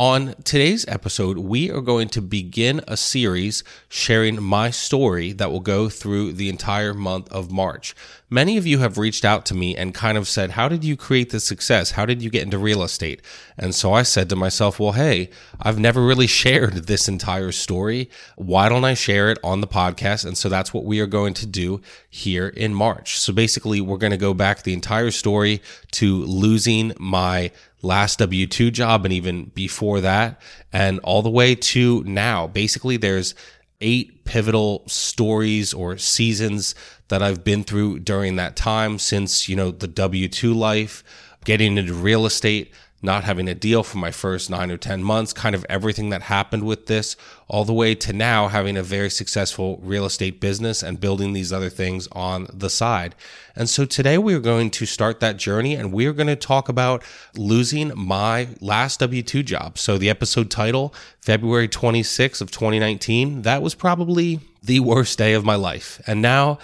On today's episode, we are going to begin a series sharing my story that will go through the entire month of March. Many of you have reached out to me and kind of said, How did you create this success? How did you get into real estate? And so I said to myself, Well, hey, I've never really shared this entire story. Why don't I share it on the podcast? And so that's what we are going to do here in March. So basically, we're going to go back the entire story to losing my last W 2 job and even before that, and all the way to now. Basically, there's eight pivotal stories or seasons that I've been through during that time since, you know, the W 2 life, getting into real estate, not having a deal for my first nine or 10 months, kind of everything that happened with this, all the way to now having a very successful real estate business and building these other things on the side. And so today we are going to start that journey and we are going to talk about losing my last W 2 job. So the episode title, February 26th of 2019, that was probably the worst day of my life. And now,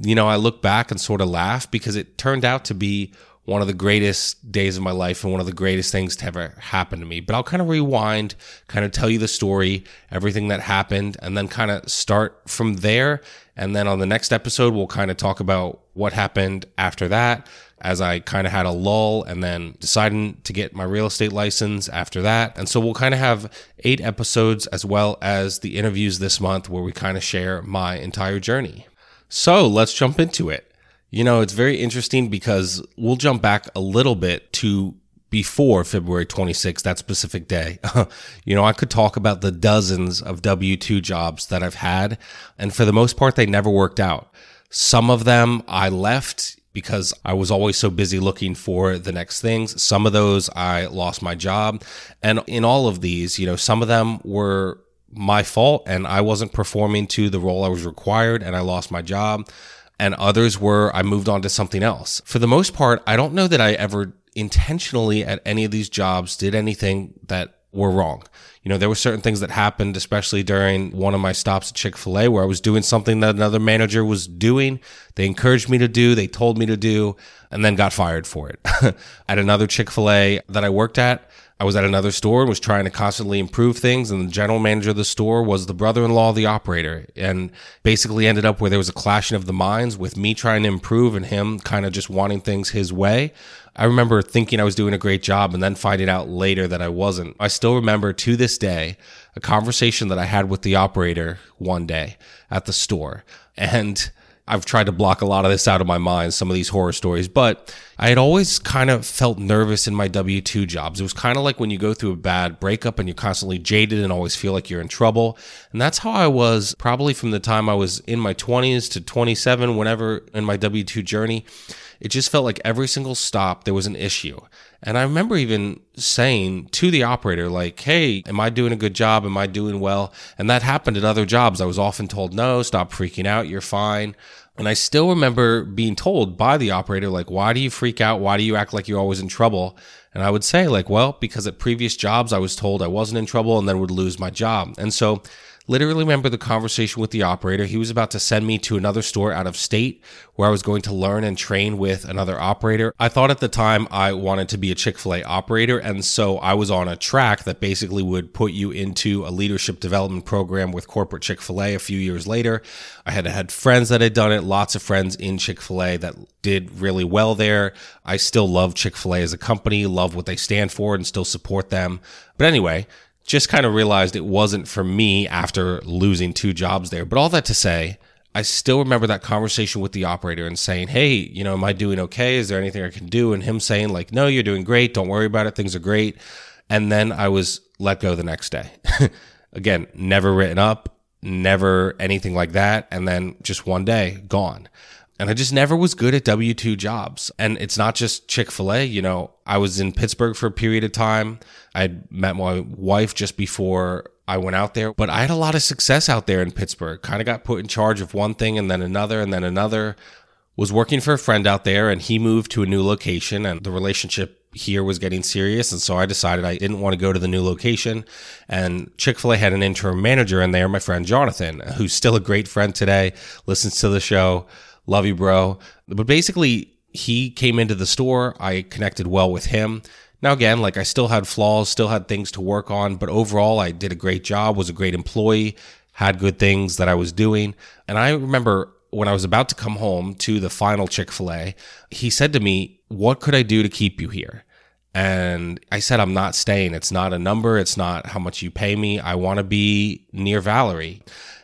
you know, I look back and sort of laugh because it turned out to be one of the greatest days of my life and one of the greatest things to ever happen to me. But I'll kind of rewind, kind of tell you the story, everything that happened, and then kind of start from there. And then on the next episode, we'll kind of talk about what happened after that as I kind of had a lull and then deciding to get my real estate license after that. And so we'll kind of have eight episodes as well as the interviews this month where we kind of share my entire journey. So let's jump into it. You know, it's very interesting because we'll jump back a little bit to before February 26th, that specific day. you know, I could talk about the dozens of W 2 jobs that I've had, and for the most part, they never worked out. Some of them I left because I was always so busy looking for the next things. Some of those I lost my job. And in all of these, you know, some of them were my fault and I wasn't performing to the role I was required and I lost my job and others were I moved on to something else. For the most part, I don't know that I ever intentionally at any of these jobs did anything that were wrong. You know, there were certain things that happened, especially during one of my stops at Chick fil A, where I was doing something that another manager was doing. They encouraged me to do, they told me to do, and then got fired for it. at another Chick fil A that I worked at, I was at another store and was trying to constantly improve things. And the general manager of the store was the brother in law of the operator. And basically ended up where there was a clashing of the minds with me trying to improve and him kind of just wanting things his way. I remember thinking I was doing a great job and then finding out later that I wasn't. I still remember to this day a conversation that I had with the operator one day at the store. And I've tried to block a lot of this out of my mind, some of these horror stories, but I had always kind of felt nervous in my W 2 jobs. It was kind of like when you go through a bad breakup and you're constantly jaded and always feel like you're in trouble. And that's how I was probably from the time I was in my 20s to 27, whenever in my W 2 journey. It just felt like every single stop there was an issue. And I remember even saying to the operator, like, hey, am I doing a good job? Am I doing well? And that happened at other jobs. I was often told, no, stop freaking out. You're fine. And I still remember being told by the operator, like, why do you freak out? Why do you act like you're always in trouble? And I would say, like, well, because at previous jobs I was told I wasn't in trouble and then would lose my job. And so literally remember the conversation with the operator. He was about to send me to another store out of state where I was going to learn and train with another operator. I thought at the time I wanted to be a Chick fil A operator. And so I was on a track that basically would put you into a leadership development program with corporate Chick fil A a few years later. I had had friends that had done it, lots of friends in Chick fil A that did really well there. I still love Chick fil A as a company, love what they stand for, and still support them. But anyway, just kind of realized it wasn't for me after losing two jobs there. But all that to say, I still remember that conversation with the operator and saying, Hey, you know, am I doing okay? Is there anything I can do? And him saying, like, no, you're doing great. Don't worry about it. Things are great. And then I was let go the next day. Again, never written up, never anything like that. And then just one day gone. And I just never was good at W 2 jobs. And it's not just Chick fil A. You know, I was in Pittsburgh for a period of time. I met my wife just before I went out there, but I had a lot of success out there in Pittsburgh. Kind of got put in charge of one thing and then another and then another. Was working for a friend out there and he moved to a new location and the relationship here was getting serious. And so I decided I didn't want to go to the new location. And Chick fil A had an interim manager in there, my friend Jonathan, who's still a great friend today, listens to the show. Love you, bro. But basically, he came into the store. I connected well with him. Now, again, like I still had flaws, still had things to work on, but overall, I did a great job, was a great employee, had good things that I was doing. And I remember when I was about to come home to the final Chick fil A, he said to me, What could I do to keep you here? And I said, I'm not staying. It's not a number. It's not how much you pay me. I want to be near Valerie.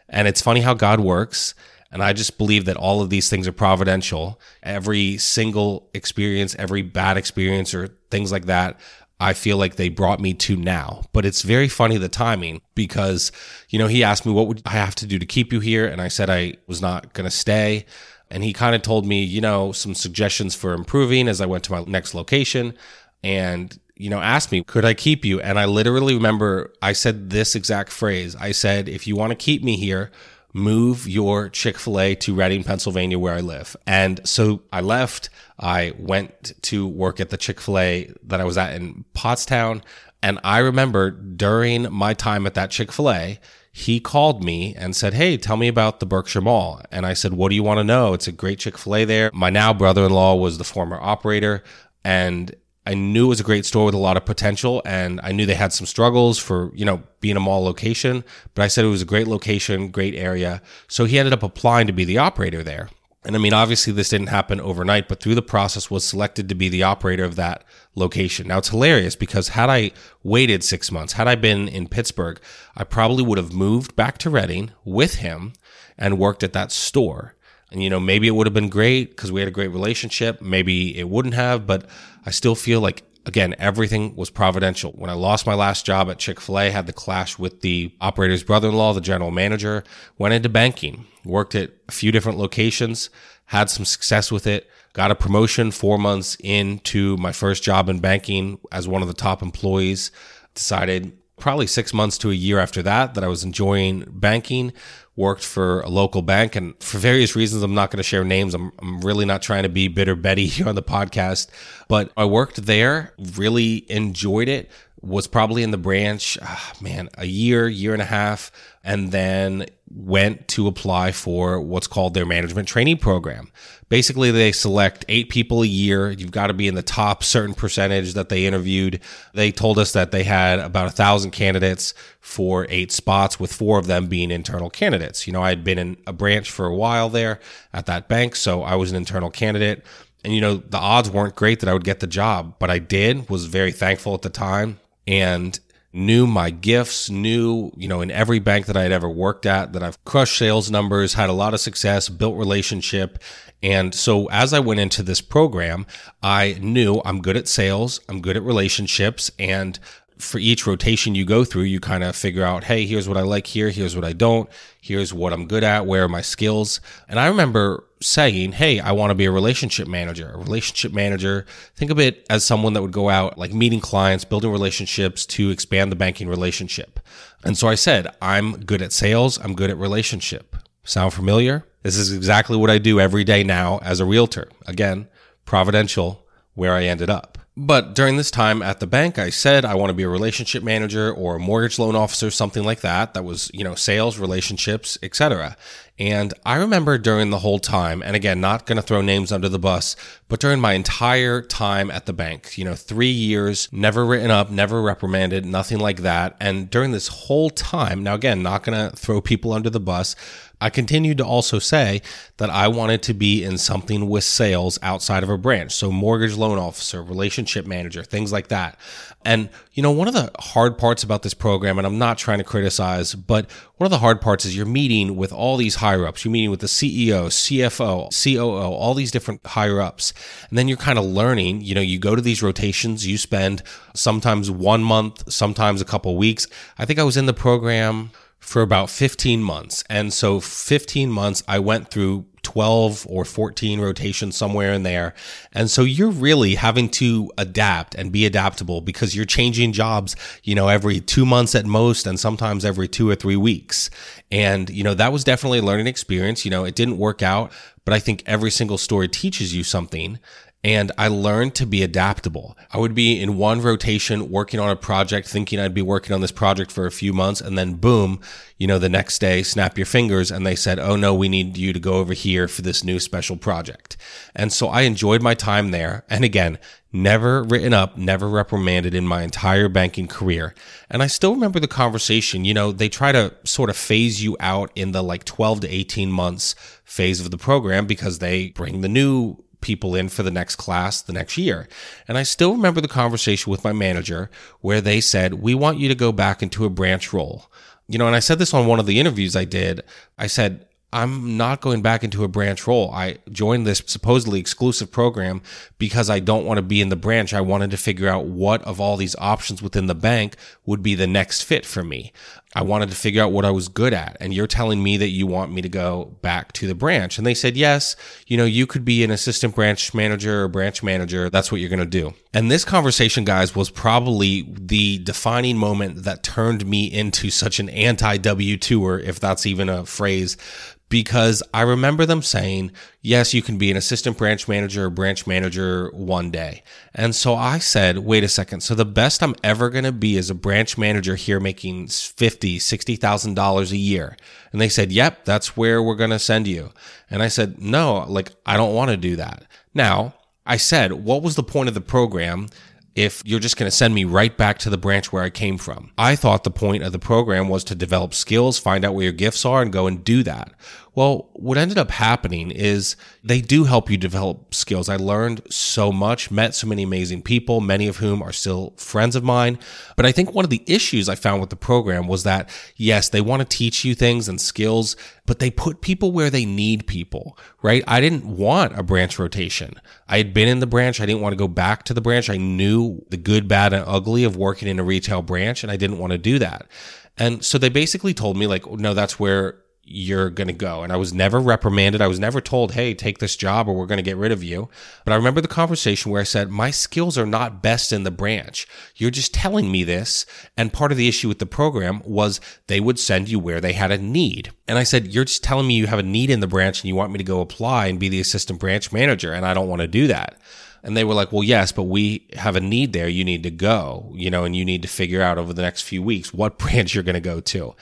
And it's funny how God works. And I just believe that all of these things are providential. Every single experience, every bad experience or things like that, I feel like they brought me to now. But it's very funny the timing because, you know, he asked me, what would I have to do to keep you here? And I said I was not going to stay. And he kind of told me, you know, some suggestions for improving as I went to my next location. And you know, asked me, could I keep you? And I literally remember I said this exact phrase. I said, if you want to keep me here, move your Chick fil A to Reading, Pennsylvania, where I live. And so I left. I went to work at the Chick fil A that I was at in Pottstown. And I remember during my time at that Chick fil A, he called me and said, Hey, tell me about the Berkshire Mall. And I said, What do you want to know? It's a great Chick fil A there. My now brother in law was the former operator. And I knew it was a great store with a lot of potential and I knew they had some struggles for, you know, being a mall location, but I said it was a great location, great area. So he ended up applying to be the operator there. And I mean, obviously this didn't happen overnight, but through the process was selected to be the operator of that location. Now it's hilarious because had I waited six months, had I been in Pittsburgh, I probably would have moved back to Reading with him and worked at that store. And, you know, maybe it would have been great because we had a great relationship. Maybe it wouldn't have, but I still feel like, again, everything was providential. When I lost my last job at Chick fil A, had the clash with the operator's brother in law, the general manager, went into banking, worked at a few different locations, had some success with it, got a promotion four months into my first job in banking as one of the top employees, decided probably six months to a year after that that I was enjoying banking, worked for a local bank. And for various reasons, I'm not going to share names. I'm, I'm really not trying to be bitter Betty here on the podcast, but I worked there, really enjoyed it, was probably in the branch, ah, man, a year, year and a half, and then went to apply for what's called their management training program. Basically, they select eight people a year. You've got to be in the top certain percentage that they interviewed. They told us that they had about a thousand candidates for eight spots, with four of them being internal candidates. You know, I had been in a branch for a while there at that bank, so I was an internal candidate. And, you know, the odds weren't great that I would get the job, but I did, was very thankful at the time. And knew my gifts, knew, you know, in every bank that I had ever worked at that I've crushed sales numbers, had a lot of success, built relationship. And so as I went into this program, I knew I'm good at sales, I'm good at relationships, and for each rotation you go through, you kind of figure out, hey, here's what I like here, here's what I don't, here's what I'm good at, where are my skills. And I remember saying, hey, I want to be a relationship manager. A relationship manager, think of it as someone that would go out like meeting clients, building relationships to expand the banking relationship. And so I said, I'm good at sales, I'm good at relationship. Sound familiar? This is exactly what I do every day now as a realtor. Again, providential, where I ended up. But during this time at the bank, I said I want to be a relationship manager or a mortgage loan officer, something like that. That was, you know, sales, relationships, etc. And I remember during the whole time, and again, not going to throw names under the bus, but during my entire time at the bank, you know, three years, never written up, never reprimanded, nothing like that. And during this whole time, now again, not going to throw people under the bus, I continued to also say that I wanted to be in something with sales outside of a branch. So, mortgage loan officer, relationship manager, things like that. And, you know, one of the hard parts about this program, and I'm not trying to criticize, but one of the hard parts is you're meeting with all these higher ups. You're meeting with the CEO, CFO, COO, all these different higher ups. And then you're kind of learning, you know, you go to these rotations, you spend sometimes one month, sometimes a couple weeks. I think I was in the program for about 15 months. And so 15 months, I went through 12 or 14 rotations somewhere in there. And so you're really having to adapt and be adaptable because you're changing jobs, you know, every two months at most and sometimes every two or three weeks. And, you know, that was definitely a learning experience. You know, it didn't work out, but I think every single story teaches you something and I learned to be adaptable. I would be in one rotation working on a project, thinking I'd be working on this project for a few months, and then boom, you know, the next day, snap your fingers, and they said, Oh no, we need you to go over here for this new special project. And so I enjoyed my time there. And again, never written up, never reprimanded in my entire banking career. And I still remember the conversation. You know, they try to sort of phase you out in the like 12 to 18 months phase of the program because they bring the new people in for the next class the next year. And I still remember the conversation with my manager where they said, We want you to go back into a branch role. You know, and I said this on one of the interviews I did. I said, I'm not going back into a branch role. I joined this supposedly exclusive program because I don't want to be in the branch. I wanted to figure out what of all these options within the bank would be the next fit for me. I wanted to figure out what I was good at. And you're telling me that you want me to go back to the branch. And they said, yes, you know, you could be an assistant branch manager or branch manager. That's what you're going to do. And this conversation, guys, was probably the defining moment that turned me into such an anti W 2er, if that's even a phrase, because I remember them saying, yes, you can be an assistant branch manager or branch manager one day. And so I said, wait a second. So the best I'm ever going to be is a branch manager here making fifty, sixty thousand dollars a year. And they said, yep, that's where we're going to send you. And I said, no, like I don't want to do that. Now I said, what was the point of the program? If you're just going to send me right back to the branch where I came from. I thought the point of the program was to develop skills, find out where your gifts are, and go and do that. Well, what ended up happening is they do help you develop skills. I learned so much, met so many amazing people, many of whom are still friends of mine. But I think one of the issues I found with the program was that, yes, they want to teach you things and skills, but they put people where they need people, right? I didn't want a branch rotation. I had been in the branch. I didn't want to go back to the branch. I knew the good, bad, and ugly of working in a retail branch, and I didn't want to do that. And so they basically told me, like, oh, no, that's where you're going to go. And I was never reprimanded. I was never told, hey, take this job or we're going to get rid of you. But I remember the conversation where I said, my skills are not best in the branch. You're just telling me this. And part of the issue with the program was they would send you where they had a need. And I said, you're just telling me you have a need in the branch and you want me to go apply and be the assistant branch manager. And I don't want to do that. And they were like, well, yes, but we have a need there. You need to go, you know, and you need to figure out over the next few weeks what branch you're going to go to.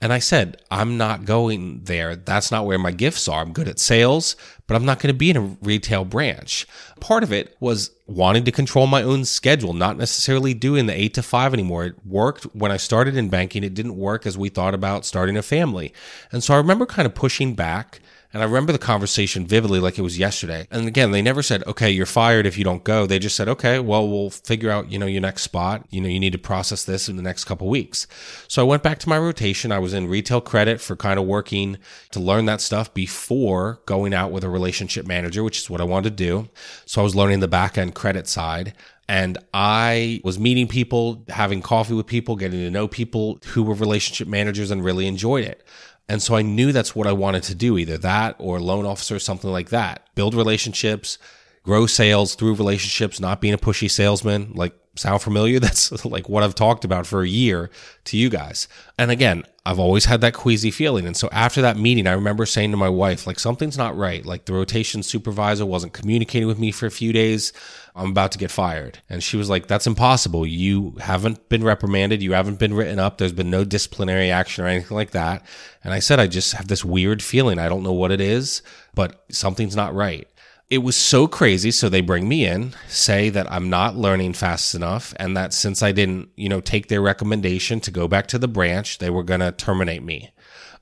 And I said, I'm not going there. That's not where my gifts are. I'm good at sales, but I'm not going to be in a retail branch. Part of it was wanting to control my own schedule, not necessarily doing the eight to five anymore. It worked when I started in banking. It didn't work as we thought about starting a family. And so I remember kind of pushing back and I remember the conversation vividly like it was yesterday. And again, they never said, okay, you're fired if you don't go. They just said, okay, well, we'll figure out, you know, your next spot. You know, you need to process this in the next couple weeks. So I went back to my rotation. I was in retail credit for kind of working to learn that stuff before going out with a relationship manager, which is what I wanted to do. So I was learning the back end credit side. And I was meeting people, having coffee with people, getting to know people who were relationship managers and really enjoyed it. And so I knew that's what I wanted to do, either that or loan officer, something like that. Build relationships, grow sales through relationships, not being a pushy salesman. Like, sound familiar? That's like what I've talked about for a year to you guys. And again, I've always had that queasy feeling. And so after that meeting, I remember saying to my wife, like, something's not right. Like, the rotation supervisor wasn't communicating with me for a few days. I'm about to get fired. And she was like, That's impossible. You haven't been reprimanded. You haven't been written up. There's been no disciplinary action or anything like that. And I said, I just have this weird feeling. I don't know what it is, but something's not right. It was so crazy. So they bring me in, say that I'm not learning fast enough, and that since I didn't, you know, take their recommendation to go back to the branch, they were going to terminate me.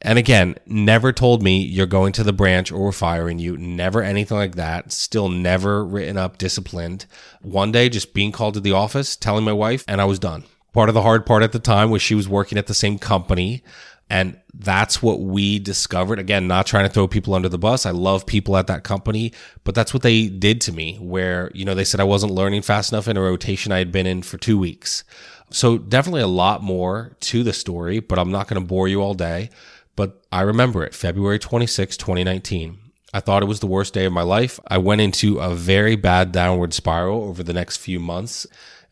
And again, never told me you're going to the branch or we're firing you. Never anything like that. Still never written up, disciplined. One day, just being called to the office, telling my wife, and I was done. Part of the hard part at the time was she was working at the same company. And that's what we discovered. Again, not trying to throw people under the bus. I love people at that company, but that's what they did to me, where, you know, they said I wasn't learning fast enough in a rotation I had been in for two weeks So, definitely a lot more to the story, but I'm not going to bore you all day. But I remember it February 26, 2019. I thought it was the worst day of my life. I went into a very bad downward spiral over the next few months.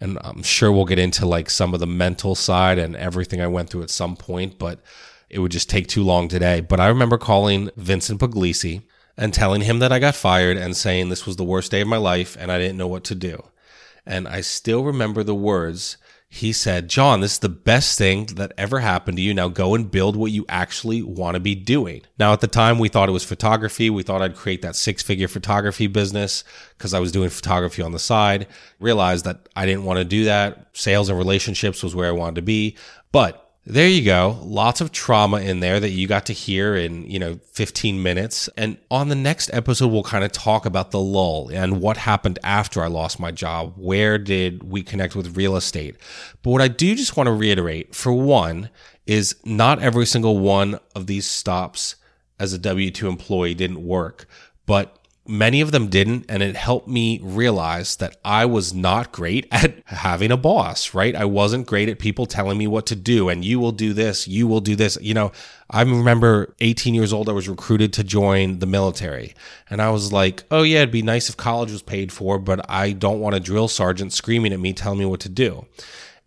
And I'm sure we'll get into like some of the mental side and everything I went through at some point, but it would just take too long today. But I remember calling Vincent Puglisi and telling him that I got fired and saying this was the worst day of my life and I didn't know what to do. And I still remember the words he said, John, this is the best thing that ever happened to you. Now go and build what you actually want to be doing. Now, at the time, we thought it was photography. We thought I'd create that six figure photography business because I was doing photography on the side. Realized that I didn't want to do that. Sales and relationships was where I wanted to be. But there you go. Lots of trauma in there that you got to hear in, you know, 15 minutes. And on the next episode, we'll kind of talk about the lull and what happened after I lost my job. Where did we connect with real estate? But what I do just want to reiterate for one is not every single one of these stops as a W 2 employee didn't work, but many of them didn't and it helped me realize that I was not great at having a boss, right? I wasn't great at people telling me what to do and you will do this, you will do this. You know, I remember 18 years old I was recruited to join the military and I was like, "Oh yeah, it'd be nice if college was paid for, but I don't want a drill sergeant screaming at me telling me what to do."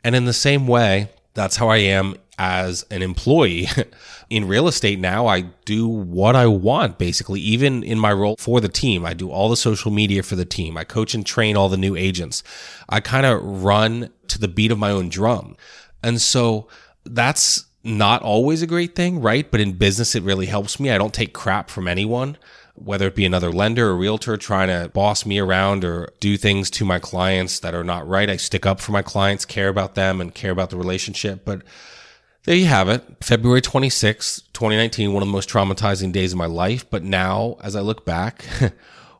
And in the same way, that's how I am as an employee. in real estate now, I do what I want basically, even in my role for the team. I do all the social media for the team. I coach and train all the new agents. I kind of run to the beat of my own drum. And so that's not always a great thing, right? But in business, it really helps me. I don't take crap from anyone whether it be another lender or realtor trying to boss me around or do things to my clients that are not right. I stick up for my clients, care about them, and care about the relationship. But there you have it. February 26, 2019, one of the most traumatizing days of my life. But now, as I look back,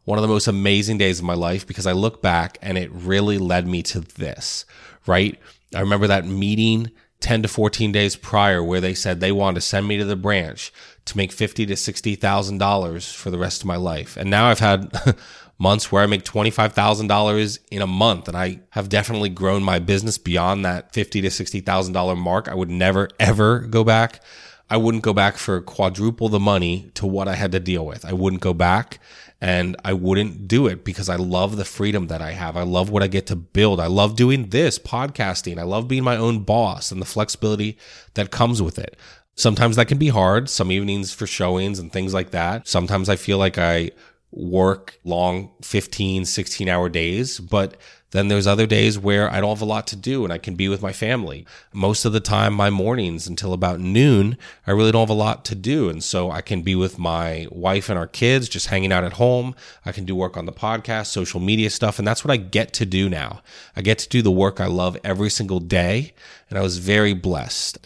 one of the most amazing days of my life because I look back and it really led me to this, right? I remember that meeting 10 to 14 days prior where they said they wanted to send me to the branch to make fifty to sixty thousand dollars for the rest of my life. And now I've had months where I make $25,000 in a month. And I have definitely grown my business beyond that fifty to $60,000 mark. I would never, ever go back. I wouldn't go back for quadruple the money to what I had to deal with. I wouldn't go back and I wouldn't do it because I love the freedom that I have. I love what I get to build. I love doing this podcasting. I love being my own boss and the flexibility that comes with it. Sometimes that can be hard, some evenings for showings and things like that. Sometimes I feel like I work long 15, 16 hour days, but then there's other days where I don't have a lot to do and I can be with my family. Most of the time, my mornings until about noon, I really don't have a lot to do. And so I can be with my wife and our kids, just hanging out at home. I can do work on the podcast, social media stuff. And that's what I get to do now. I get to do the work I love every single day. And I was very blessed.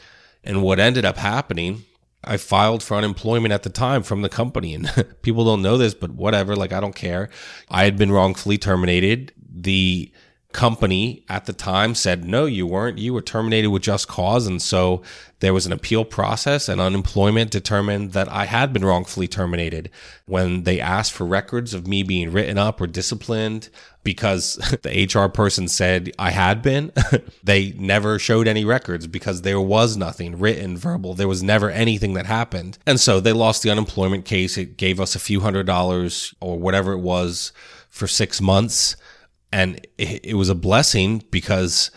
And what ended up happening I filed for unemployment at the time from the company. And people don't know this, but whatever. Like, I don't care. I had been wrongfully terminated. The company at the time said, no, you weren't. You were terminated with just cause. And so there was an appeal process and unemployment determined that I had been wrongfully terminated. When they asked for records of me being written up or disciplined because the HR person said I had been, they never showed any records because there was nothing written, verbal. There was never anything that happened. And so they lost the unemployment case. It gave us a few hundred dollars or whatever it was for six months and it, was a blessing because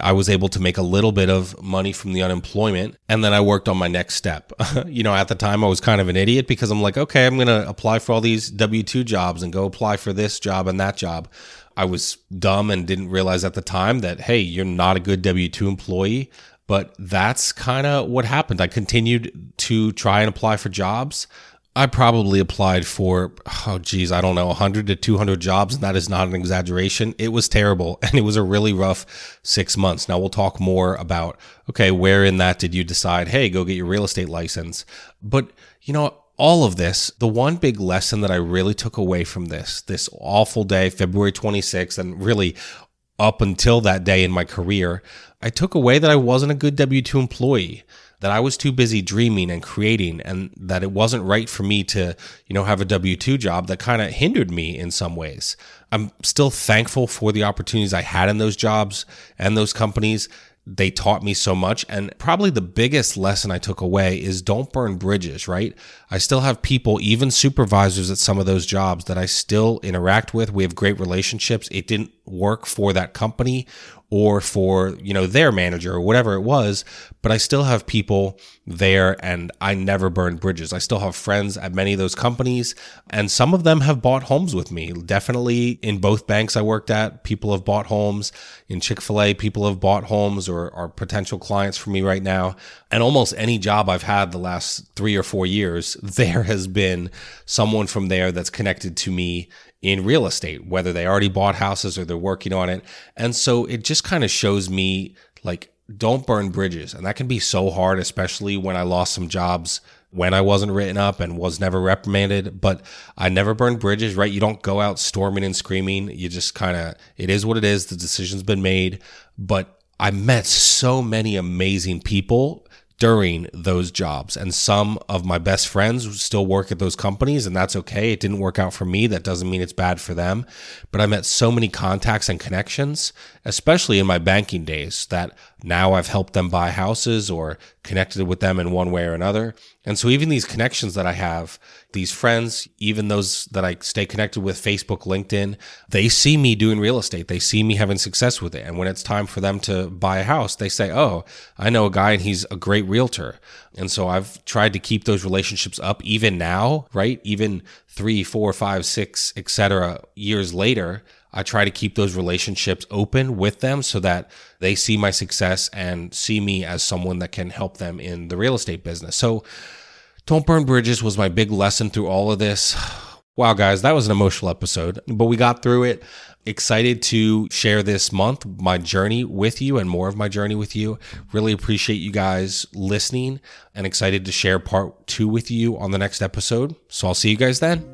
I was able to make a little bit of money from the unemployment. And then I worked on my next step. you know, at the time I was kind of an idiot because I'm like, okay, I'm going to apply for all these W 2 jobs and go apply for this job and that job. I was dumb and didn't realize at the time that, hey, you're not a good W 2 employee. But that's kind of what happened. I continued to try and apply for jobs. I probably applied for, oh, geez, I don't know, 100 to 200 jobs, and that is not an exaggeration. It was terrible, and it was a really rough six months. Now, we'll talk more about, okay, where in that did you decide, hey, go get your real estate license? But, you know, all of this, the one big lesson that I really took away from this, this awful day, February 26th, and really up until that day in my career, I took away that I wasn't a good W 2 employee that I was too busy dreaming and creating and that it wasn't right for me to, you know, have a W 2 job that kind of hindered me in some ways. I'm still thankful for the opportunities I had in those jobs and those companies. they taught me so much. And probably the biggest lesson I took away is don't burn bridges, right? I still have people, even supervisors at some of those jobs that I still interact with. We have great relationships. It didn't work for that company or for, you know, their manager or whatever it was, but I still have people there and I never burned bridges. I still have friends at many of those companies and some of them have bought homes with me. Definitely in both banks I worked at, people have bought homes. In Chick-fil-A, people have bought homes or are potential clients for me right now. And almost any job I've had the last 3 or 4 years, there has been someone from there that's connected to me in real estate, whether they already bought houses or they're working on it. And so it just kind of shows me like, don't burn bridges. And that can be so hard, especially when I lost some jobs when I wasn't written up and was never reprimanded. But I never burned bridges, right? You don't go out storming and screaming. You just kind of, it is what it is. The decision's been made. But I met so many amazing people during those jobs. And some of my best friends still work at those companies, and that's okay. It didn't work out for me. That doesn't mean it's bad for them. But I met so many contacts and connections, especially in my banking days, that now I've helped them buy houses or connected with them in one way or another. And so even these connections that I have, these friends, even those that I stay connected with, Facebook, LinkedIn, they see me doing real estate. They see me having success with it. And when it's time for them to buy a house, they say, Oh, I know a guy and he's a great realtor. And so I've tried to keep those relationships up even now, right? Even three, four, five, six, etc. years later. I try to keep those relationships open with them so that they see my success and see me as someone that can help them in the real estate business. So, don't burn bridges was my big lesson through all of this. Wow, guys, that was an emotional episode, but we got through it. Excited to share this month my journey with you and more of my journey with you. Really appreciate you guys listening and excited to share part two with you on the next episode. So I'll see you guys then.